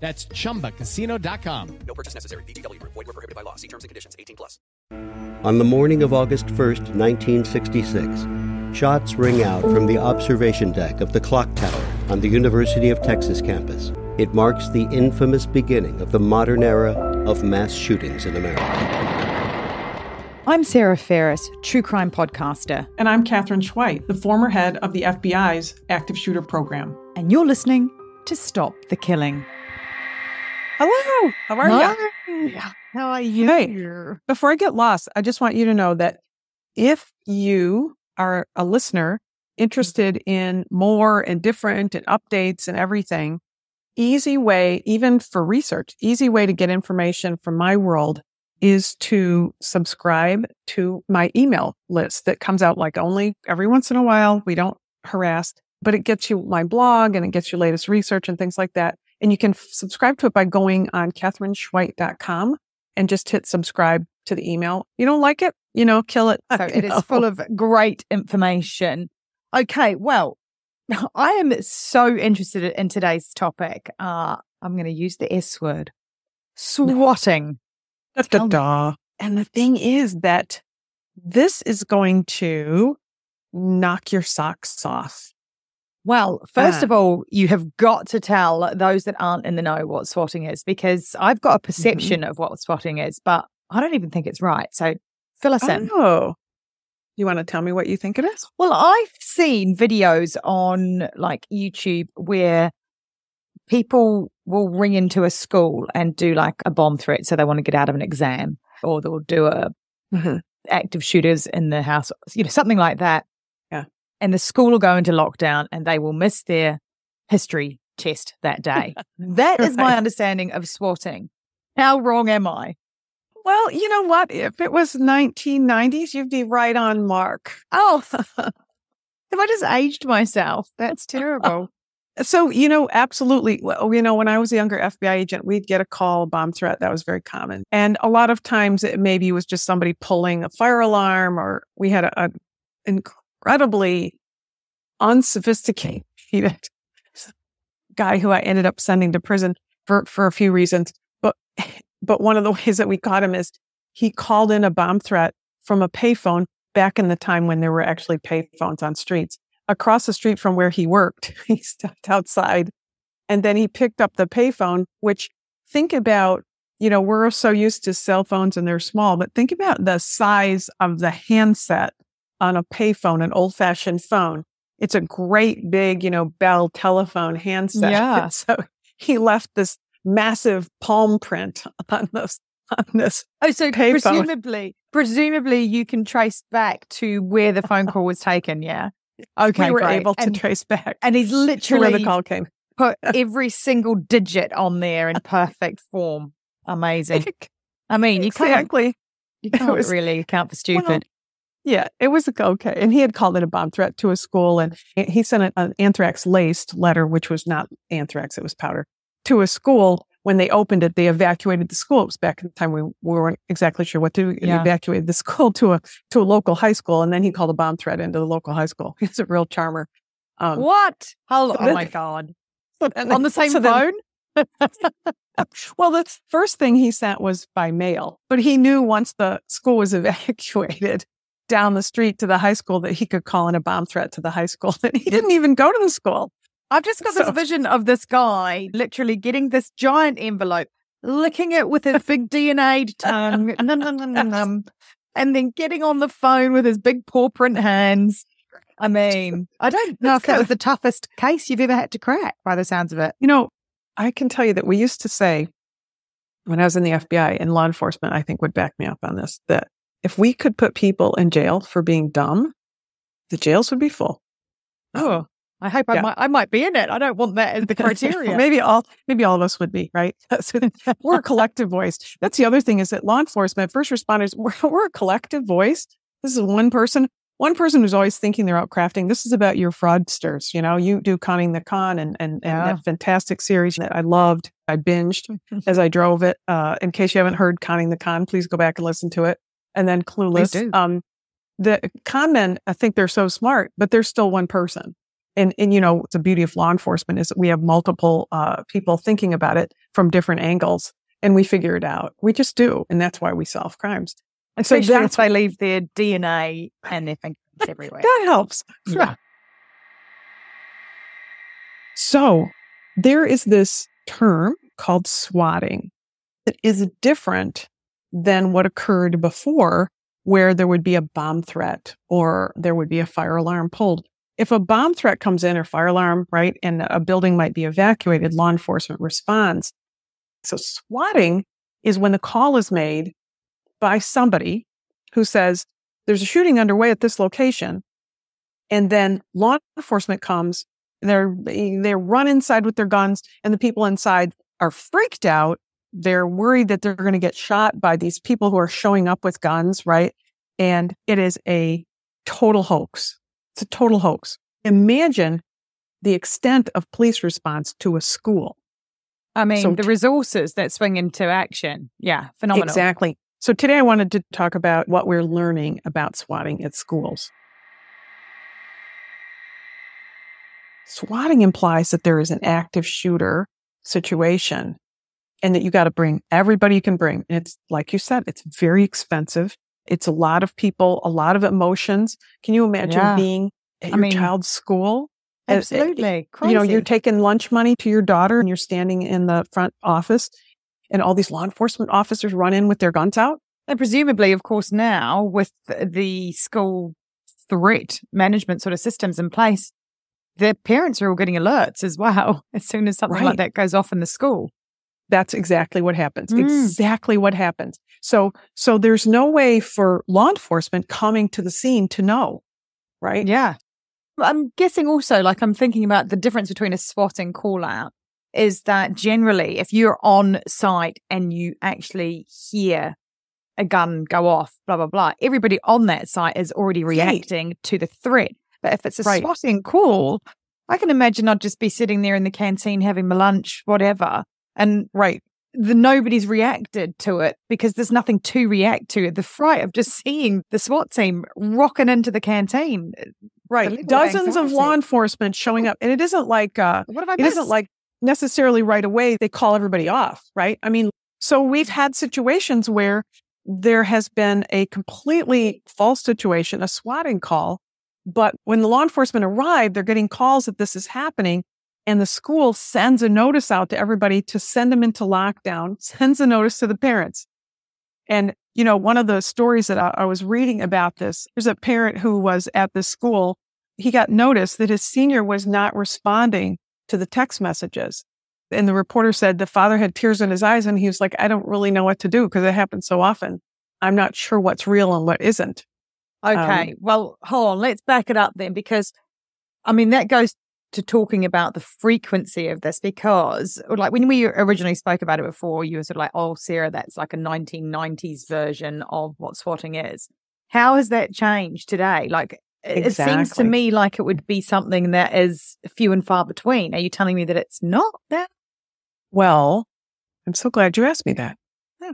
That's chumbacasino.com. No purchase necessary. VGW Group. Void were prohibited by law. See terms and conditions. 18 plus. On the morning of August 1st, 1966, shots ring out from the observation deck of the clock tower on the University of Texas campus. It marks the infamous beginning of the modern era of mass shootings in America. I'm Sarah Ferris, true crime podcaster, And I'm Katherine Schweit, the former head of the FBI's active shooter program. and you're listening to Stop the Killing. Hello, how are you? How are you? Hey. Before I get lost, I just want you to know that if you are a listener mm-hmm. interested in more and different and updates and everything, easy way, even for research, easy way to get information from my world is to subscribe to my email list that comes out like only every once in a while. We don't harass, but it gets you my blog and it gets you latest research and things like that. And you can f- subscribe to it by going on katherineschweit.com and just hit subscribe to the email. You don't like it? You know, kill it. So it is full of great information. Okay, well, I am so interested in today's topic. Uh, I'm going to use the S word swatting. Da, da, da. And the thing is that this is going to knock your socks off. Well, first Ah. of all, you have got to tell those that aren't in the know what swatting is because I've got a perception of what swatting is, but I don't even think it's right. So fill us in. Oh, you want to tell me what you think it is? Well, I've seen videos on like YouTube where people will ring into a school and do like a bomb threat. So they want to get out of an exam or they'll do a Mhm. active shooters in the house, you know, something like that. And the school will go into lockdown and they will miss their history test that day. that is my understanding of swatting. How wrong am I? Well, you know what? If it was 1990s, you'd be right on mark. Oh, have I just aged myself? That's terrible. So, you know, absolutely. Well, oh, you know, when I was a younger FBI agent, we'd get a call, a bomb threat. That was very common. And a lot of times it maybe was just somebody pulling a fire alarm or we had a, a incredibly unsophisticated guy who I ended up sending to prison for, for a few reasons. But, but one of the ways that we caught him is he called in a bomb threat from a payphone back in the time when there were actually payphones on streets across the street from where he worked. He stepped outside and then he picked up the payphone, which think about, you know, we're so used to cell phones and they're small, but think about the size of the handset on a payphone, an old fashioned phone. It's a great big, you know, Bell telephone handset. Yeah. And so he left this massive palm print on this, on this. Oh, so presumably, presumably you can trace back to where the phone call was taken. Yeah. Okay. we were great. able to and, trace back and he's to where literally the call came. put every single digit on there in perfect form. Amazing. I mean, you can't, you can't was- really account for Well, stupid. Yeah, it was okay. And he had called it a bomb threat to a school and he sent an, an anthrax laced letter, which was not anthrax, it was powder, to a school when they opened it, they evacuated the school. It was back in the time we, we weren't exactly sure what to do. They evacuated the school to a to a local high school, and then he called a bomb threat into the local high school. He's a real charmer. Um, what? Oh, so oh then- my god! and On the same so then- phone? well, the first thing he sent was by mail, but he knew once the school was evacuated down the street to the high school that he could call in a bomb threat to the high school. And he didn't even go to the school. I've just got this vision of this guy literally getting this giant envelope, licking it with his big DNA tongue, num, num, num, and then getting on the phone with his big paw print hands. I mean, I don't know if that was the toughest case you've ever had to crack by the sounds of it. You know, I can tell you that we used to say when I was in the FBI and law enforcement, I think would back me up on this, that if we could put people in jail for being dumb, the jails would be full. Oh, I hope I might I might be in it. I don't want that as the criteria. maybe all maybe all of us would be right. So we're a collective voice. That's the other thing is that law enforcement, first responders, we're, we're a collective voice. This is one person, one person who's always thinking they're out crafting. This is about your fraudsters. You know, you do conning the con and and, and Yeah. that fantastic series that I loved. I binged as I drove it. Uh, in case you haven't heard conning the con, please go back and listen to it. And then clueless. Um, the con men, I think they're so smart, but they're still one person and and you know it's the beauty of law enforcement is that we have multiple uh, people thinking about it from different angles and we figure it out we just do and that's why we solve crimes and so Especially that's why they leave their DNA and their fingerprints everywhere. that helps Yeah. so there is this term called swatting that is different than what occurred before where there would be a bomb threat or there would be a fire alarm pulled if a bomb threat comes in or fire alarm, right, and a building might be evacuated, law enforcement responds. So swatting is when the call is made by somebody who says, there's a shooting underway at this location. And then law enforcement comes, they're, they run inside with their guns and the people inside are freaked out. They're worried that they're going to get shot by these people who are showing up with guns, right? And it is a total hoax. It's a total hoax. Imagine the extent of police response to a school. I mean, So the t- resources that swing into action. Yeah, phenomenal. Exactly. So today I wanted to talk about what we're learning about swatting at schools. Swatting implies that there is an active shooter situation and that you got to bring everybody you can bring. And it's like you said, it's very expensive. It's a lot of people, a lot of emotions. Can you imagine Yeah. being at I your mean, child's school? Absolutely. You know, you're taking lunch money to your daughter and you're standing in the front office and all these law enforcement officers run in with their guns out. And presumably, of course, now with the school threat management sort of systems in place, the parents are all getting alerts as well as soon as something Right. like that goes off in the school. That's exactly what happens. Mm. Exactly what happens. So, so there's no way for law enforcement coming to the scene to know, right? Yeah. I'm guessing also, like, I'm thinking about the difference between a SWAT and call out is that generally, if you're on site and you actually hear a gun go off, blah, blah, blah, everybody on that site is already reacting to the threat. But if it's a Right. swatting call, I can imagine I'd just be sitting there in the canteen having my lunch, whatever, and Right. the nobody's reacted to it because there's nothing to react to. The fright of just seeing the SWAT team rocking into the canteen. Right. level of Dozens of law enforcement showing up. And it isn't like, uh, What have I it isn't like necessarily right away they call everybody off, right? I mean, so we've had situations where there has been a completely false situation, a swatting call. But when the law enforcement arrive, they're getting calls that this is happening. And the school sends a notice out to everybody to send them into lockdown, sends a notice to the parents. And, you know, one of the stories that I, I was reading about this, there's a parent who was at the school. He got notice that his senior was not responding to the text messages. And the reporter said the father had tears in his eyes and he was like, I don't really know what to do because it happens so often. I'm not sure what's real and what isn't. Okay. Um, well, hold on. Let's back it up then, because I mean, that goes to talking about the frequency of this because, like, when we originally spoke about it before, you were sort of like, oh, Sarah, that's like a 1990s version of what swatting is. How has that changed today? Like, it- it seems to me like it would be something that is few and far between. Are you telling me that it's not that? Well, I'm so glad you asked me that. Yeah.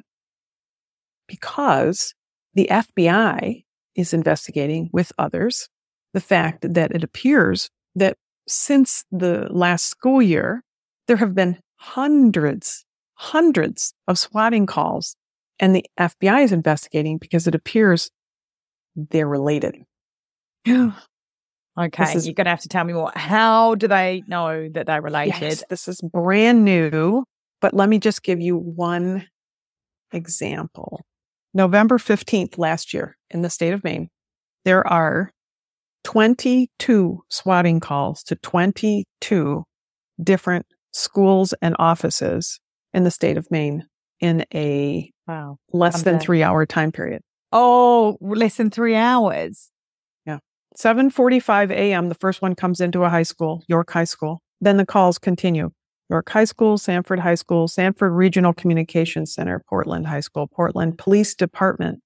Because the FBI is investigating with others the fact that it appears that since the last school year, there have been hundreds, hundreds of swatting calls. And the FBI is investigating because it appears they're related. Okay, is- you're going to have to tell me more. How do they know that they're related? Yes, this is brand new, but let me just give you one example. November 15th last year in the state of Maine, there are 22 swatting calls to 22 different schools and offices in the state of Maine in a Wow. less than three hour time period. Oh, less than three hours. Yeah. 7:45 a.m. the first one comes into a high school, York High School. Then the calls continue. York High School, Sanford High School, Sanford Regional Communications Center, Portland High School, Portland Police Department.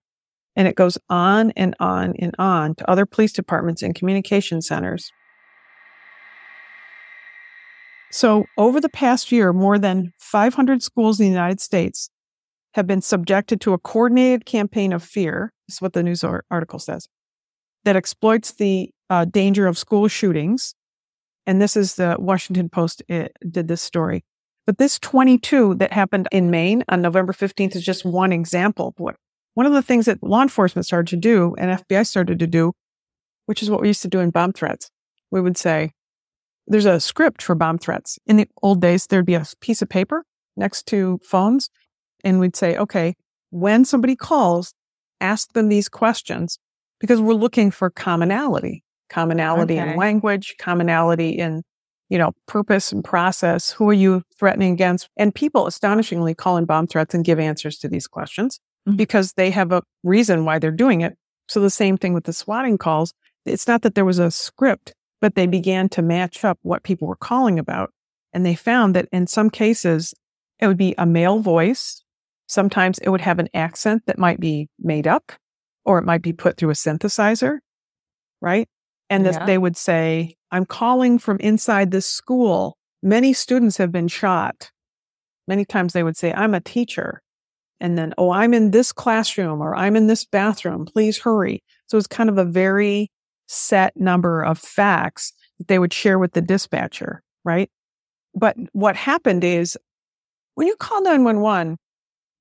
And it goes on and on and on to other police departments and communication centers. So, over the past year, more than 500 schools in the United States have been subjected to a coordinated campaign of fear. This is what the news article says that exploits the uh, danger of school shootings. And this is the Washington Post uh, did this story. But this 22 that happened in Maine on November 15th is just one example of what one of the things that law enforcement started to do and FBI started to do, which is what we used to do in bomb threats. We would say, there's a script for bomb threats. In the old days, there'd be a piece of paper next to phones, and we'd say, okay, when somebody calls, ask them these questions because we're looking for commonality, commonality Okay. in language, commonality in, you know, purpose and process. Who are you threatening against? And people astonishingly call in bomb threats and give answers to these questions Mhm. because they have a reason why they're doing it. So the same thing with the swatting calls. It's not that there was a script, but they began to match up what people were calling about. And they found that in some cases, it would be a male voice. Sometimes it would have an accent that might be made up or it might be put through a synthesizer, right? And this, Yeah. they would say, I'm calling from inside this school. Many students have been shot. Many times they would say, I'm a teacher. And then, oh, I'm in this classroom or I'm in this bathroom. Please hurry. So it's kind of a very set number of facts that they would share with the dispatcher, right? But what happened is when you call 911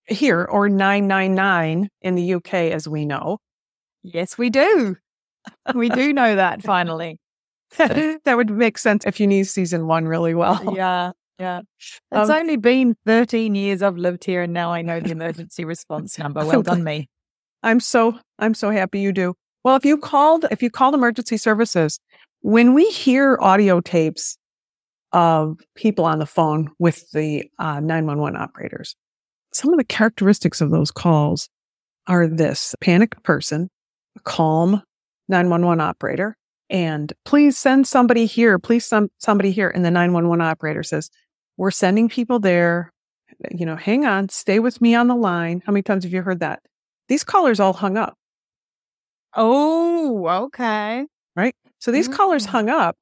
here or 999 in the UK, as we know, Yes, we do. we do know that finally. that would make sense if you knew season one really well. yeah, yeah. It's Um, only been 13 years I've lived here and now I know the emergency response number. Well done, me. I'm so I'm so happy you do. Well, if you called if you called emergency services, when we hear audio tapes of people on the phone with the uh, 911 operators, some of the characteristics of those calls are this: panicked person, a calm 911 operator, and please send somebody here. Please send somebody here. And the 911 operator says, "We're sending people there. You know, hang on, stay with me on the line." How many times have you heard that? These callers all hung up. Oh, okay. Right. So these callers Mm. hung up.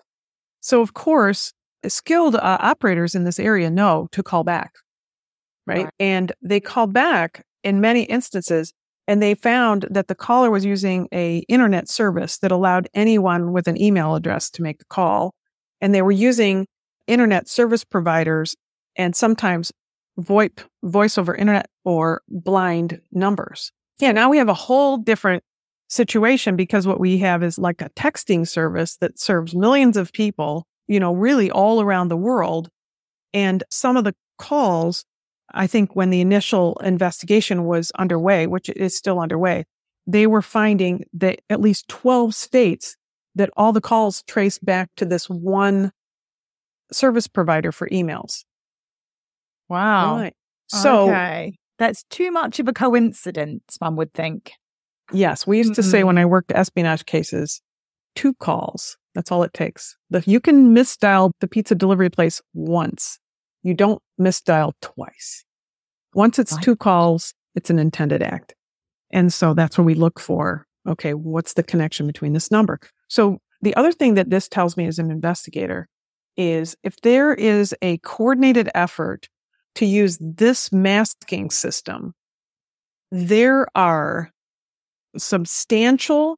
So of course, skilled uh, operators in this area know to call back, right? Right. And they called back in many instances, and they found that the caller was using a internet service that allowed anyone with an email address to make the call, and they were using internet service providers and sometimes VoIP, voice over internet, or blind numbers. Yeah, now we have a whole different situation because what we have is like a texting service that serves millions of people, you know, really all around the world. And some of the calls, I think when the initial investigation was underway, which is still underway, they were finding that at least 12 states that all the calls trace back to this one service provider for emails. Wow. Right. So okay. That's too much of a coincidence, one would think. Yes, we used to say when I worked espionage cases, two calls. That's all it takes. The, you can misdial the pizza delivery place once. You don't misdial twice. Once it's Right. two calls, it's an intended act. And so that's what we look for. Okay, what's the connection between this number? So the other thing that this tells me as an investigator is if there is a coordinated effort to use this masking system, there are substantial,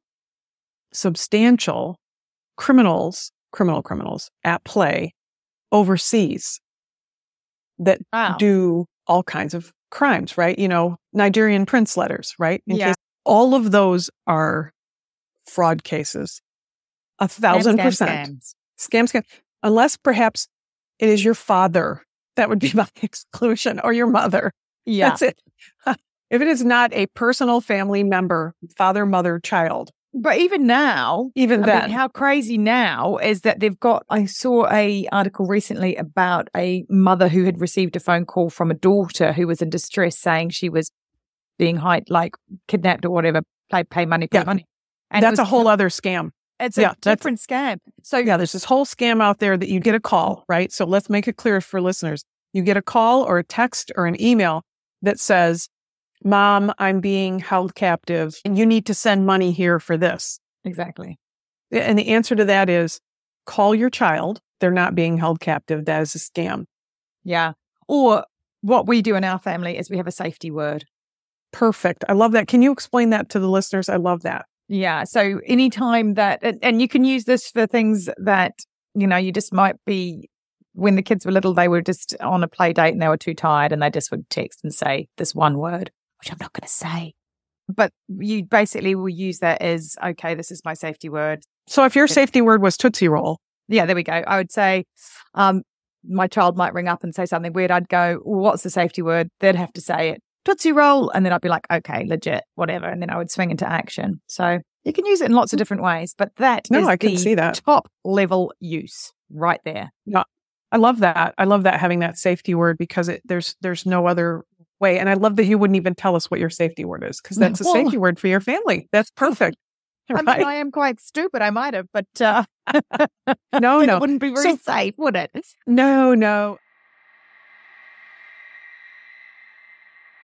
substantial criminals, criminal criminals at play overseas that Wow. do all kinds of crimes, right? You know, Nigerian prince letters, right? In Yeah. case- all of those are fraud cases. A thousand Scam, scam, percent. scams. Scam, scam. Unless perhaps it is your father. That would be my exclusion or your mother. Yeah. That's it. if it is not a personal family member, father, mother, child, But even now, even I then, mean, how crazy now is that they've got. I saw a article recently about a mother who had received a phone call from a daughter who was in distress, saying she was being hide, like kidnapped or whatever. Pay pay money, pay Yeah. money. And that's a whole other scam. It's a yeah, different scam. So Yeah, there's this whole scam out there that you get a call, right? So let's make it clear for listeners. You get a call or a text or an email that says, Mom, I'm being held captive and you need to send money here for this. exactly. And the answer to that is call your child. They're not being held captive. That is a scam. Yeah. Or what we do in our family is we have a safety word. Perfect. I love that. Can you explain that to the listeners? I love that. Yeah. So anytime that, and, you can use this for things that, you know, you just might be, when the kids were little, they were just on a play date and they were too tired and they just would text and say this one word, which I'm not going to say. But you basically will use that as, okay, this is my safety word. So if your safety word was Tootsie Roll, Yeah, there we go. I would say, um, my child might ring up and say something weird. I'd go, well, what's the safety word? They'd have to say it, Tootsie Roll. And then I'd be like, okay, legit, whatever. And then I would swing into action. So you can use it in lots of different ways, but that No, is I can the see that. top level use right there. I love that. I love that having that safety word because it, there's there's no other way. And I love that you wouldn't even tell us what your safety word is because that's a Well- safety word for your family. That's perfect. I mean, I am quite stupid. I might have, but uh, no, it no, wouldn't be very So- safe, would it? no, no.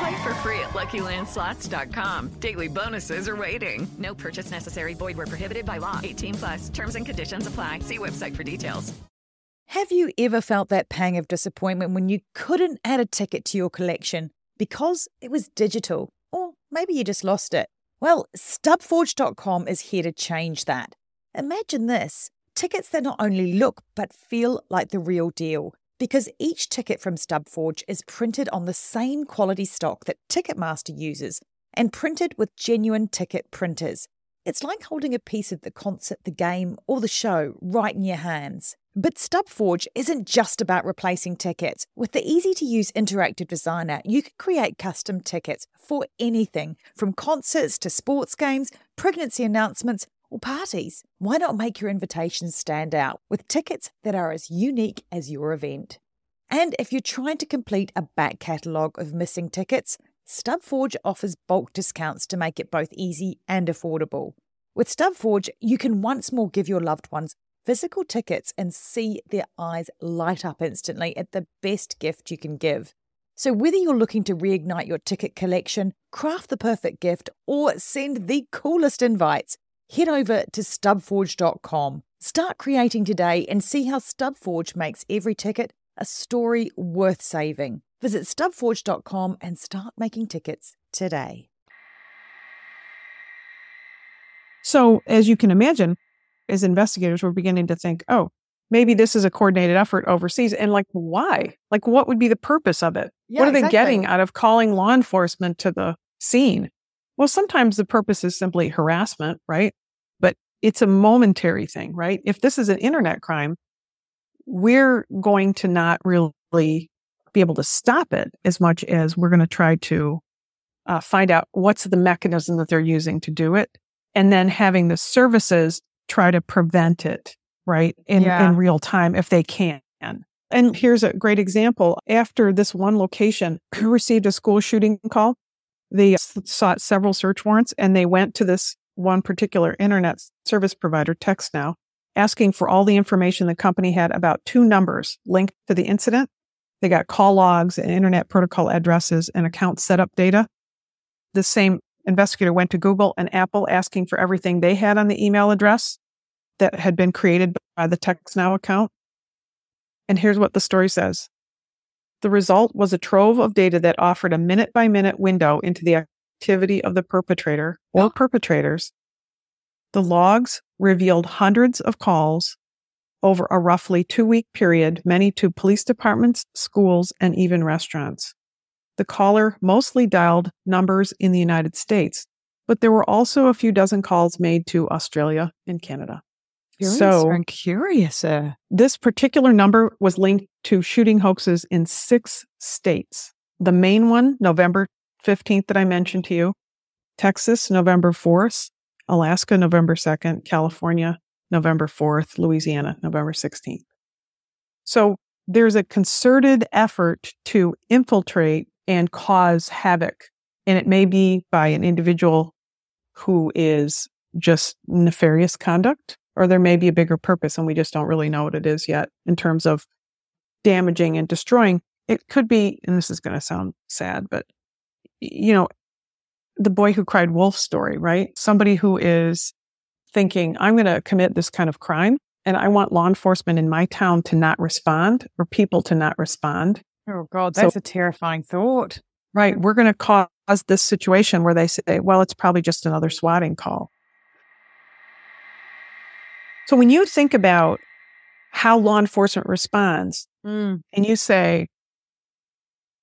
Play for free at LuckyLandSlots.com. Daily bonuses are waiting. No purchase necessary. Void where prohibited by law. 18 plus. Terms and conditions apply. See website for details. Have you ever felt that pang of disappointment when you couldn't add a ticket to your collection because it was digital? Or maybe you just lost it? Well, StubForge.com is here to change that. Imagine this tickets that not only look but feel like the real deal. Because each ticket from StubForge is printed on the same quality stock that Ticketmaster uses and printed with genuine ticket printers. It's like holding a piece of the concert, the game, or the show right in your hands. But StubForge isn't just about replacing tickets. With the easy to use interactive designer, you can create custom tickets for anything from concerts to sports games, pregnancy announcements, or parties. Why not make your invitations stand out with tickets that are as unique as your event? And if you're trying to complete a back catalogue of missing tickets, StubForge offers bulk discounts to make it both easy and affordable. With StubForge, you can once more give your loved ones physical tickets and see their eyes light up instantly at the best gift you can give. So, whether you're looking to reignite your ticket collection, craft the perfect gift, or send the coolest invites, head over to stubforge.com. Start creating today and see how StubForge makes every ticket a story worth saving. Visit stubforge.com and start making tickets today. So, as you can imagine, as investigators, we're beginning to think, oh, maybe this is a coordinated effort overseas. And like, why? Like, what would be the purpose of it? Yeah, what are they getting out of calling law enforcement to the scene? Well, sometimes the purpose is simply harassment, right? But it's a momentary thing, right? If this is an internet crime, we're going to not really be able to stop it as much as we're going to try to uh, find out what's the mechanism that they're using to do it and then having the services try to prevent it right in, Yeah. in real time if they can and here's a great example after this one location received a school shooting call they sought several search warrants and they went to this one particular internet service provider TextNow asking for all the information the company had about two numbers linked to the incident. They got call logs and internet protocol addresses and account setup data. The same investigator went to Google and Apple asking for everything they had on the email address that had been created by the TextNow account. And here's what the story says. The result was a trove of data that offered a minute by minute window into the activity of the perpetrator or perpetrators. The logs revealed hundreds of calls over a roughly two week period, many to police departments, schools, and even restaurants. The caller mostly dialed numbers in the United States, but there were also a few dozen calls made to Australia and Canada. So I'm curious. Uh, this particular number was linked to shooting hoaxes in six states. The main one, November 15th, that I mentioned to you, Texas, November 4th, Alaska, November 2nd, California, November 4th, Louisiana, November 16th. So there's a concerted effort to infiltrate and cause havoc. And it may be by an individual who is just nefarious conduct, or there may be a bigger purpose, and we just don't really know what it is yet in terms of damaging and destroying. It could be, and this is going to sound sad, but you know, the boy who cried wolf story, right? Somebody who is thinking, I'm going to commit this kind of crime and I want law enforcement in my town to not respond or people to not respond. Oh, God, that's so, a terrifying thought. Right. We're going to cause this situation where they say, well, it's probably just another swatting call. So when you think about how law enforcement responds mm. and you say,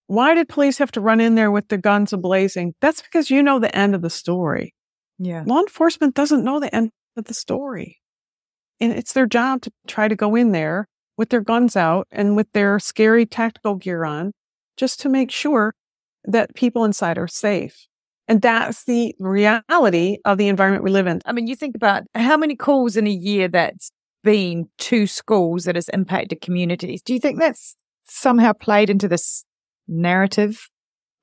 why did police have to run in there with the guns ablazing? That's because you know the end of the story. Yeah. Law enforcement doesn't know the end of the story. And it's their job to try to go in there with their guns out and with their scary tactical gear on just to make sure that people inside are safe. And that's the reality of the environment we live in. I mean, you think about how many calls in a year that's been to schools that has impacted communities. Do you think that's somehow played into this narrative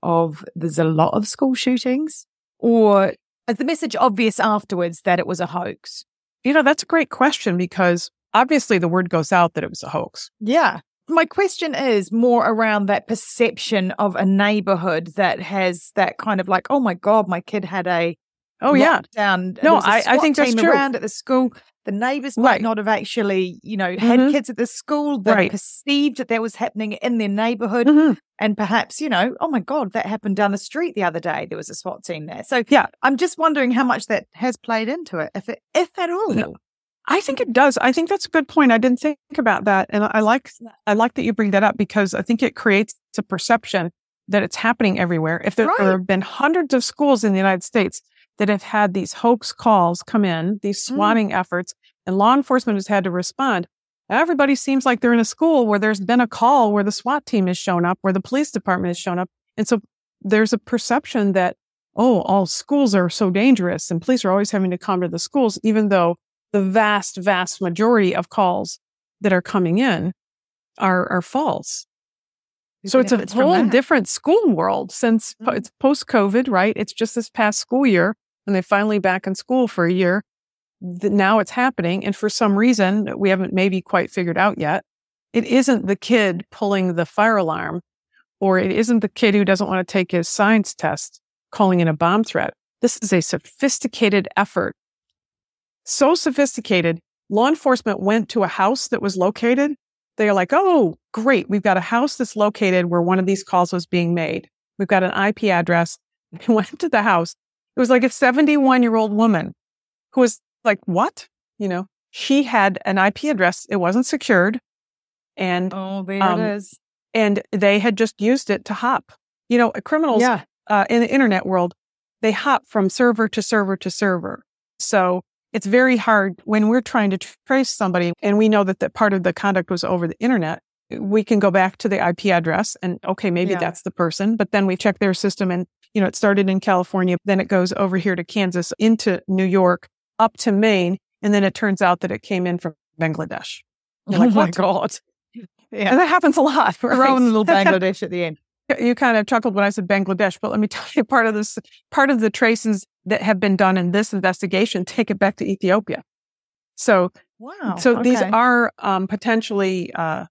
of there's a lot of school shootings? Or is the message obvious afterwards that it was a hoax? You know, that's a great question because obviously the word goes out that it was a hoax. Yeah. My question is more around that perception of a neighborhood that has that kind of like, oh my God, my kid had a oh yeah down. No, I, I think that's true. Around at the school, the neighbors might Right. not have actually, you know, had Mhm. kids at the school that Right. perceived that that was happening in their neighborhood, Mhm. and perhaps, you know, oh my God, that happened down the street the other day. There was a SWAT team there. So Yeah. I'm just wondering how much that has played into it, if it, if at all. No. I think it does. I think that's a good point. I didn't think about that. And I like I like that you bring that up because I think it creates a perception that it's happening everywhere. If there, Right. there have been hundreds of schools in the United States that have had these hoax calls come in, these Mm. swatting efforts, and law enforcement has had to respond, everybody seems like they're in a school where there's been a call where the SWAT team has shown up, where the police department has shown up. And so there's a perception that, oh, all schools are so dangerous and police are always having to come to the schools, even though the vast, vast majority of calls that are coming in are, are false. Who So it's a whole different school world since po- Mhm. it's post COVID, right? It's just this past school year and they're finally back in school for a year. Now it's happening. And for some reason that we haven't maybe quite figured out yet, it isn't the kid pulling the fire alarm or it isn't the kid who doesn't want to take his science test calling in a bomb threat. This is a sophisticated effort. So sophisticated, law enforcement went to a house that was located. They are like, oh, great. We've got a house that's located where one of these calls was being made. We've got an IP address. They went to the house. It was like a 71 year old woman who was like, what? You know, she had an IP address. It wasn't secured. And Oh, there Um, it is. and they had just used it to hop. You know, criminals Yeah. uh, in the internet world, they hop from server to server to server. So it's very hard when we're trying to trace somebody and we know that that part of the conduct was over the internet. We can go back to the IP address and okay, maybe Yeah. that's the person, but then we check their system and, you know, it started in California, then it goes over here to Kansas, into New York, up to Maine. And then it turns out that it came in from Bangladesh. You're oh like, my "What?" God. And Yeah. that happens a lot. right? Throw in a little Bangladesh at the end. You kind of chuckled when I said Bangladesh, but let me tell you, part of this, part of the traces that have been done in this investigation take it back to Ethiopia. So, Wow. so these are um, potentially, uh,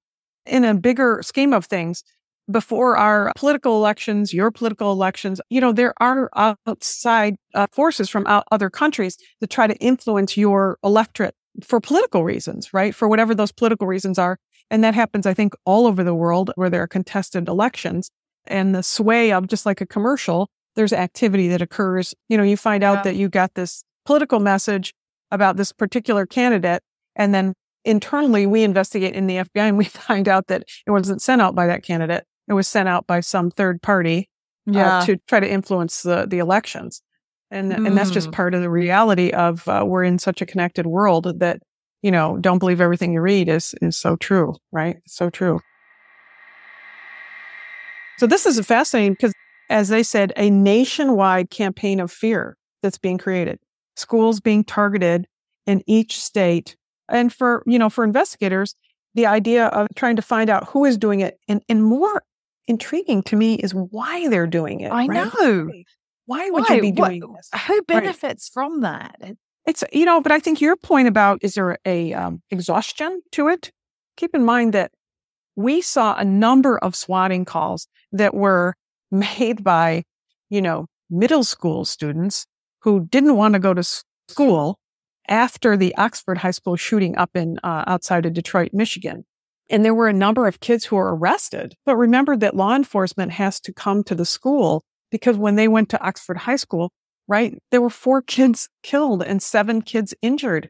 in a bigger scheme of things, before our political elections, your political elections, you know, there are outside uh, forces from out other countries that try to influence your electorate for political reasons, right? For whatever those political reasons are. And that happens, I think, all over the world where there are contested elections and the sway of just like a commercial, there's activity that occurs. You know, you find out Yeah. that you got this political message about this particular candidate. And then internally we investigate in the FBI and we find out that it wasn't sent out by that candidate. It was sent out by some third party yeah. uh, to try to influence the, the elections. And, and that's just Mm. part of the reality of uh, we're in such a connected world that, you know, don't believe everything you read is, is so true, right? So true. So this is fascinating because, as they said, a nationwide campaign of fear that's being created, schools being targeted in each state. And for, you know, for investigators, the idea of trying to find out who is doing it and, and more intriguing to me is why they're doing it. I right? know. Why would Why? you be What- doing this? Who benefits from that? It's, you know, but I think your point about is there a um, exhaustion to it? Keep in mind that we saw a number of swatting calls that were made by, you know, middle school students who didn't want to go to school after the Oxford High School shooting up in uh, outside of Detroit, Michigan. And there were a number of kids who were arrested. But remember that law enforcement has to come to the school because when they went to Oxford High School, right, there were four kids killed and seven kids injured.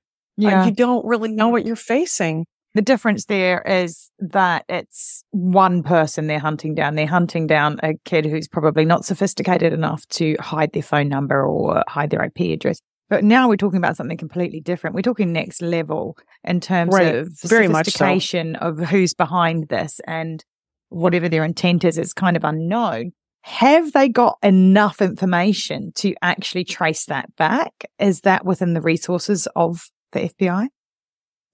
Uh, you don't really know what you're facing. The difference there is that it's one person they're hunting down. They're hunting down a kid who's probably not sophisticated enough to hide their phone number or hide their IP address. But now we're talking about something completely different. We're talking next level in terms Right. of Very much so. sophistication of who's behind this and whatever their intent is, it's kind of unknown. Have they got enough information to actually trace that back? Is that within the resources of the FBI?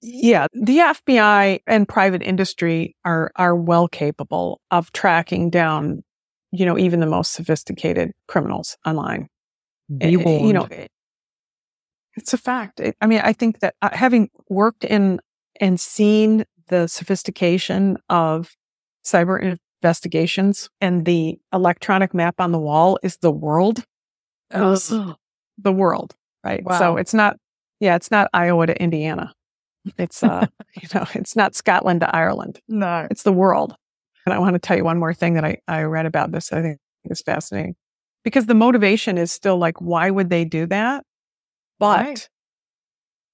Yeah, the FBI and private industry are are well capable of tracking down, you know, even the most sophisticated criminals online. Be Uh, You know, it- it's a fact. It- I mean, I think that uh, having worked in and seen the sophistication of cyber investigations and the electronic map on the wall is the world. Ugh. The world, right? Wow. So it's not, yeah, it's not Iowa to Indiana. It's, uh, you know, it's not Scotland to Ireland. No. It's the world. And I want to tell you one more thing that I, I read about this. I think is fascinating because the motivation is still like, why would they do that? But, Right.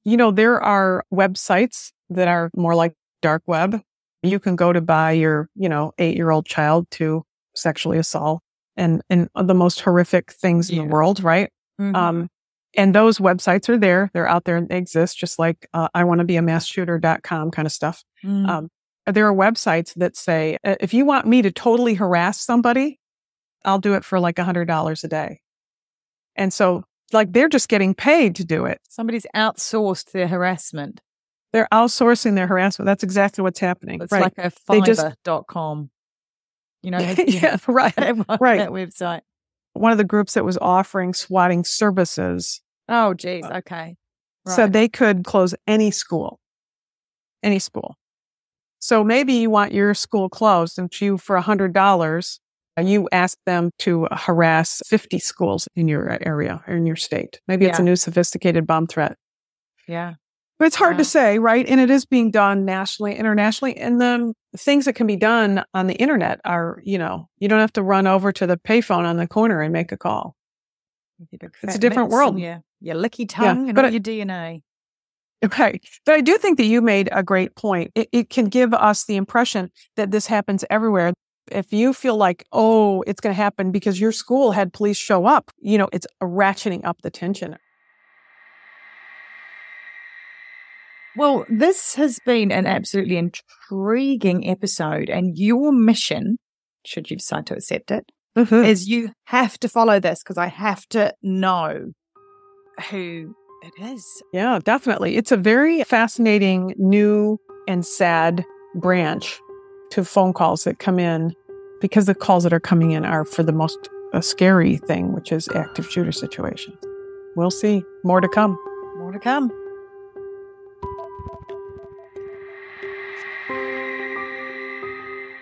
you know, there are websites that are more like dark web. You can go to buy your, you know, eight year old child to sexually assault and, and the most horrific things in the world, right? Mhm. Um, and those websites are there. They're out there and they exist just like uh, I want to be a mass shooter.com kind of stuff. Mm. Um, there are websites that say, if you want me to totally harass somebody, I'll do it for like a hundred dollars a day. And so like they're just getting paid to do it. Somebody's outsourced their harassment. They're outsourcing their harassment. That's exactly what's happening. It's right. like a fiverr.com. You know, yeah, right. that right. website. One of the groups that was offering swatting services Oh, geez. Okay. So they could close any school, any school. So maybe you want your school closed and you for a hundred dollars, uh, you ask them to harass 50 schools in your area or in your state. Maybe it's a new sophisticated bomb threat. Yeah. But it's hard Wow. to say, right? And it is being done nationally, internationally. And the things that can be done on the internet are, you know, you don't have to run over to the payphone on the corner and make a call. It's a different world. Yeah. Your licky tongue and but all your DNA. Okay. But I do think that you made a great point. It, it can give us the impression that this happens everywhere. If you feel like, oh, it's going to happen because your school had police show up, you know, it's ratcheting up the tension. Well, this has been an absolutely intriguing episode, and your mission, should you decide to accept it, mm-hmm. is you have to follow this because I have to know who it is. Yeah, definitely. It's a very fascinating, new, and sad branch to phone calls that come in because the calls that are coming in are for the most uh, scary thing, which is active shooter situations. We'll see. More to come. More to come.